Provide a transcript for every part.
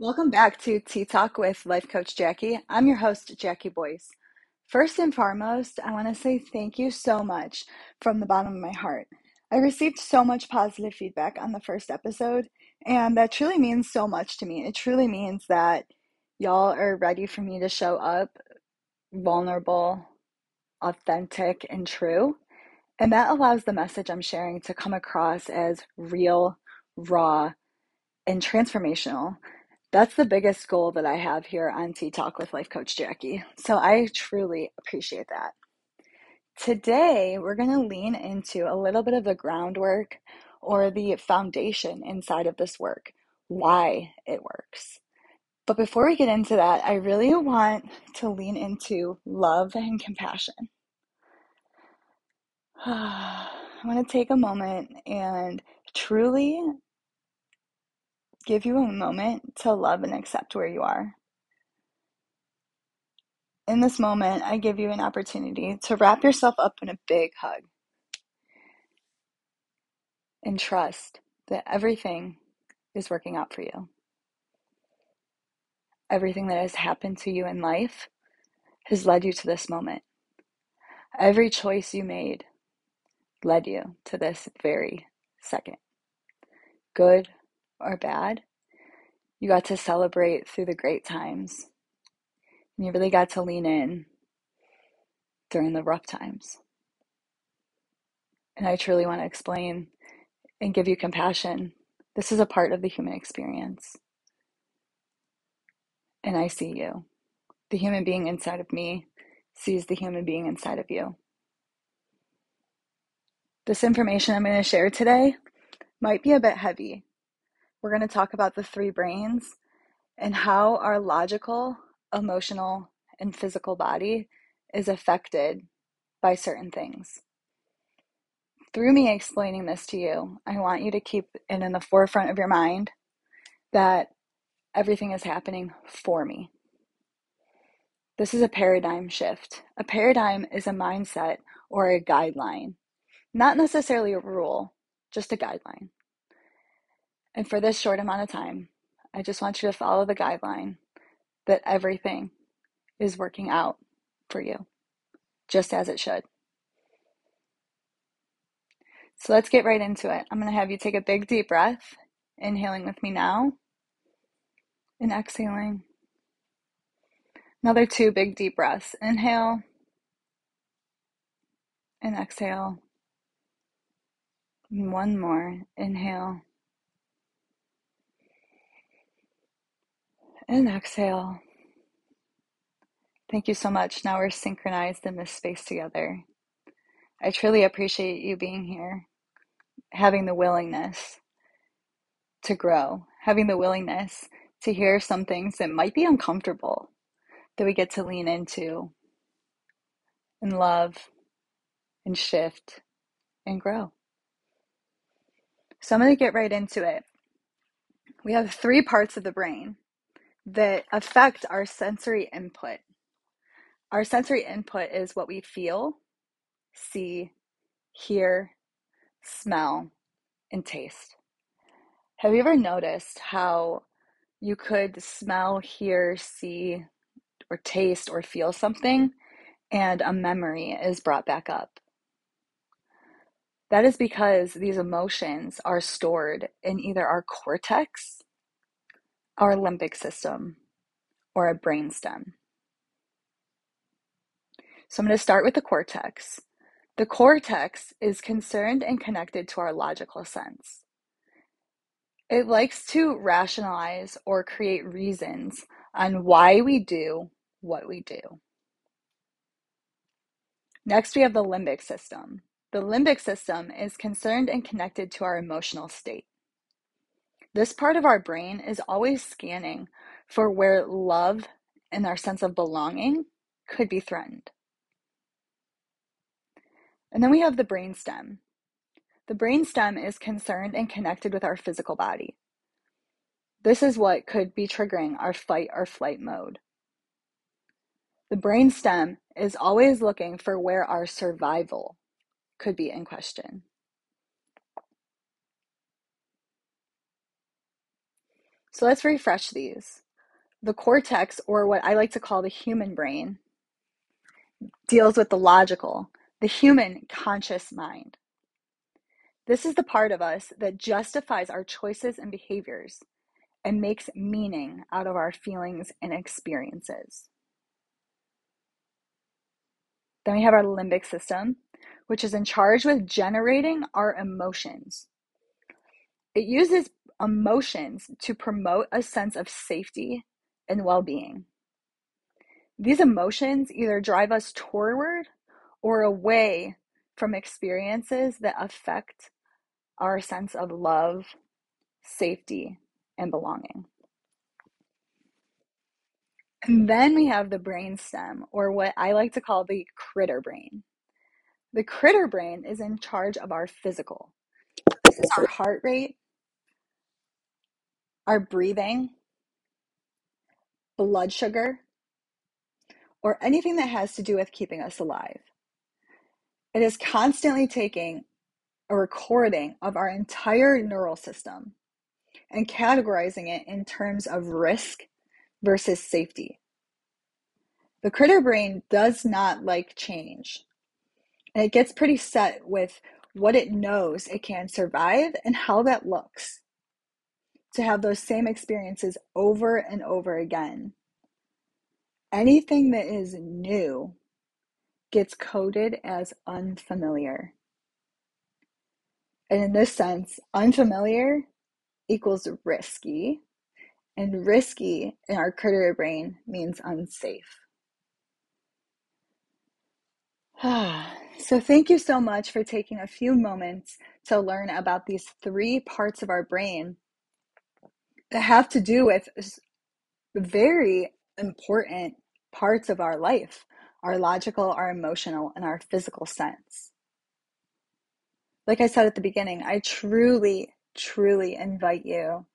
Welcome back to Tea Talk with Life Coach Jackie. I'm your host, Jackie Boyce. First and foremost, I want to say thank you so much from the bottom of my heart. I received so much positive feedback on the first episode, and that truly means so much to me. It truly means that y'all are ready for me to show up vulnerable, authentic, and true. And that allows the message I'm sharing to come across as real, raw, and transformational. That's the biggest goal that I have here on Tea Talk with Life Coach Jackie. So I truly appreciate that. Today, we're going to lean into a little bit of the groundwork or the foundation inside of this work, why it works. But before we get into that, I really want to lean into love and compassion. I want to take a moment and truly give you a moment to love and accept where you are. In this moment, I give you an opportunity to wrap yourself up in a big hug and trust that everything is working out for you. Everything that has happened to you in life has led you to this moment. Every choice you made led you to this very second. Good or bad, you got to celebrate through the great times and you really got to lean in during the rough times. And I truly want to explain and give you compassion. This is a part of the human experience. And I see you. The human being inside of me sees the human being inside of you. This information I'm going to share today might be a bit heavy. We're going to talk about the three brains and how our logical, emotional, and physical body is affected by certain things. Through me explaining this to you, I want you to keep it in the forefront of your mind that everything is happening for me. This is a paradigm shift. A paradigm is a mindset or a guideline, not necessarily a rule, just a guideline. And for this short amount of time, I just want you to follow the guideline that everything is working out for you, just as it should. So let's get right into it. I'm going to have you take a big deep breath, inhaling with me now, and exhaling. Another two big deep breaths. Inhale and exhale. One more. Inhale and exhale. Thank you so much. Now we're synchronized in this space together. I truly appreciate you being here, having the willingness to grow, having the willingness to hear some things that might be uncomfortable that we get to lean into and love and shift and grow. So I'm going to get right into it. We have three parts of the brain that affect our sensory input. Our sensory input is what we feel, see, hear, smell, and taste. Have you ever noticed how you could smell, hear, see, or taste or feel something and a memory is brought back up? That is because these emotions are stored in either our cortex, our limbic system, or a brainstem. So I'm going to start with the cortex. The cortex is concerned and connected to our logical sense. It likes to rationalize or create reasons on why we do what we do. Next, we have the limbic system. The limbic system is concerned and connected to our emotional state. This part of our brain is always scanning for where love and our sense of belonging could be threatened. And then we have the brainstem. The brainstem is concerned and connected with our physical body. This is what could be triggering our fight or flight mode. The brainstem is always looking for where our survival could be in question. So let's refresh these. The cortex, or what I like to call the human brain, deals with the logical, the human conscious mind. This is the part of us that justifies our choices and behaviors and makes meaning out of our feelings and experiences. Then we have our limbic system, which is in charge with generating our emotions. It uses emotions to promote a sense of safety and well being. These emotions either drive us toward or away from experiences that affect our sense of love, safety, and belonging. And then we have the brain stem, or what I like to call the critter brain. The critter brain is in charge of our physical. This is our heart rate, our breathing, blood sugar, or anything that has to do with keeping us alive. It is constantly taking a recording of our entire neural system and categorizing it in terms of risk versus safety. The critter brain does not like change, and it gets pretty set with what it knows it can survive and how that looks to have those same experiences over and over again. Anything that is new gets coded as unfamiliar. And in this sense, unfamiliar equals risky, and risky in our critter brain means unsafe. so, thank you so much for taking a few moments to learn about these three parts of our brain that have to do with very important parts of our life our logical, our emotional, and our physical sense. Like I said at the beginning, I truly, truly invite you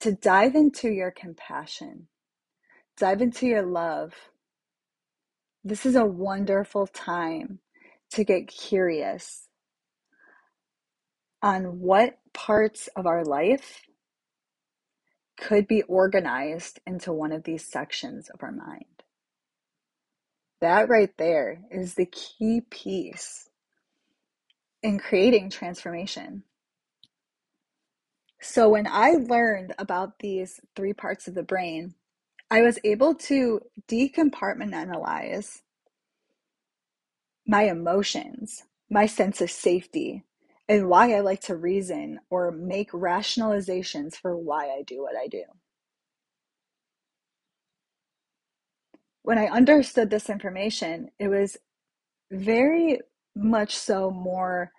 to dive into your compassion, dive into your love. This is a wonderful time to get curious on what parts of our life could be organized into one of these sections of our mind. That right there is the key piece in creating transformation. So, when I learned about these three parts of the brain, I was able to decompartmentalize my emotions, my sense of safety, and why I like to reason or make rationalizations for why I do what I do. When I understood this information, it was very much so more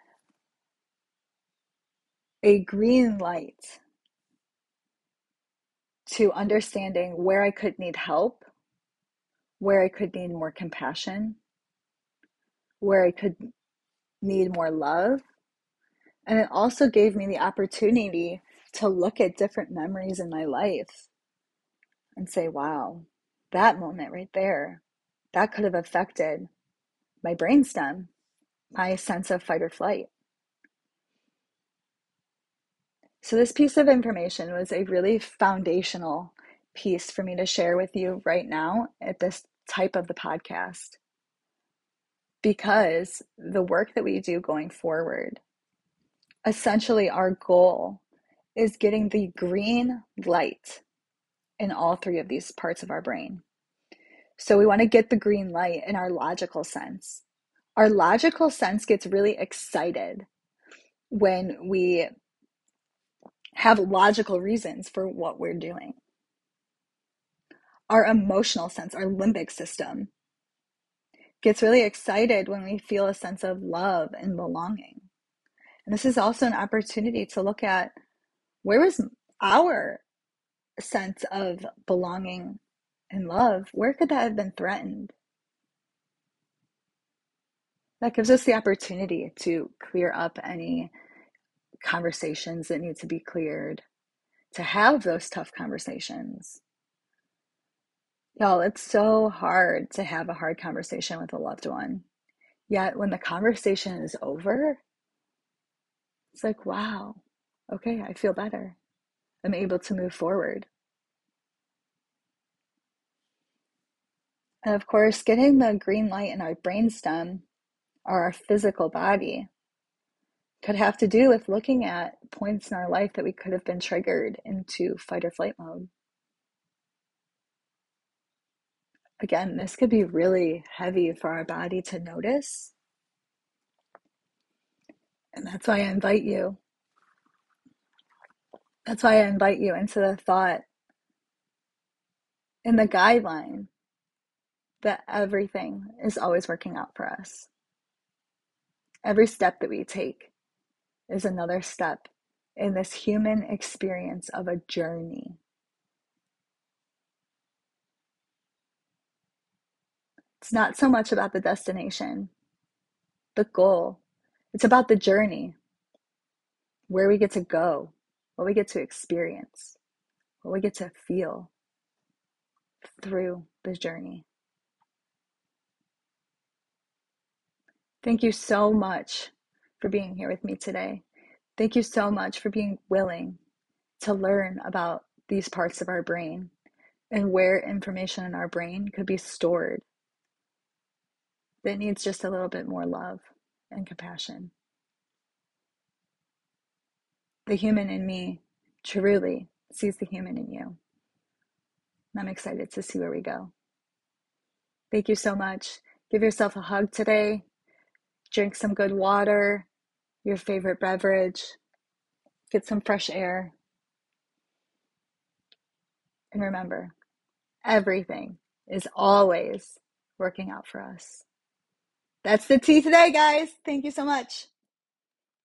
a green light to understanding where I could need help, where I could need more compassion, where I could need more love. And it also gave me the opportunity to look at different memories in my life and say, wow, that moment right there, that could have affected my brainstem, my sense of fight or flight. So, this piece of information was a really foundational piece for me to share with you right now at this type of the podcast. Because the work that we do going forward, essentially, our goal is getting the green light in all three of these parts of our brain. So, we want to get the green light in our logical sense. Our logical sense gets really excited when we have logical reasons for what we're doing. Our emotional sense, our limbic system, gets really excited when we feel a sense of love and belonging. And this is also an opportunity to look at where was our sense of belonging and love? Where could that have been threatened? That gives us the opportunity to clear up any conversations that need to be cleared, to have those tough conversations. Y'all, it's so hard to have a hard conversation with a loved one. Yet when the conversation is over, it's like, wow, okay, I feel better. I'm able to move forward. And of course, getting the green light in our brainstem or our physical body could have to do with looking at points in our life that we could have been triggered into fight or flight mode. Again, this could be really heavy for our body to notice and that's why I invite you. That's why I invite you into the thought in the guideline that everything is always working out for us. Every step that we take is another step in this human experience of a journey. It's not so much about the destination, the goal. It's about the journey, where we get to go, what we get to experience, what we get to feel through the journey. Thank you so much for being here with me today. Thank you so much for being willing to learn about these parts of our brain and where information in our brain could be stored that needs just a little bit more love and compassion. The human in me truly sees the human in you. I'm excited to see where we go. Thank you so much. Give yourself a hug today. Drink some good water, your favorite beverage, get some fresh air. And remember, everything is always working out for us. That's the tea today, guys. Thank you so much.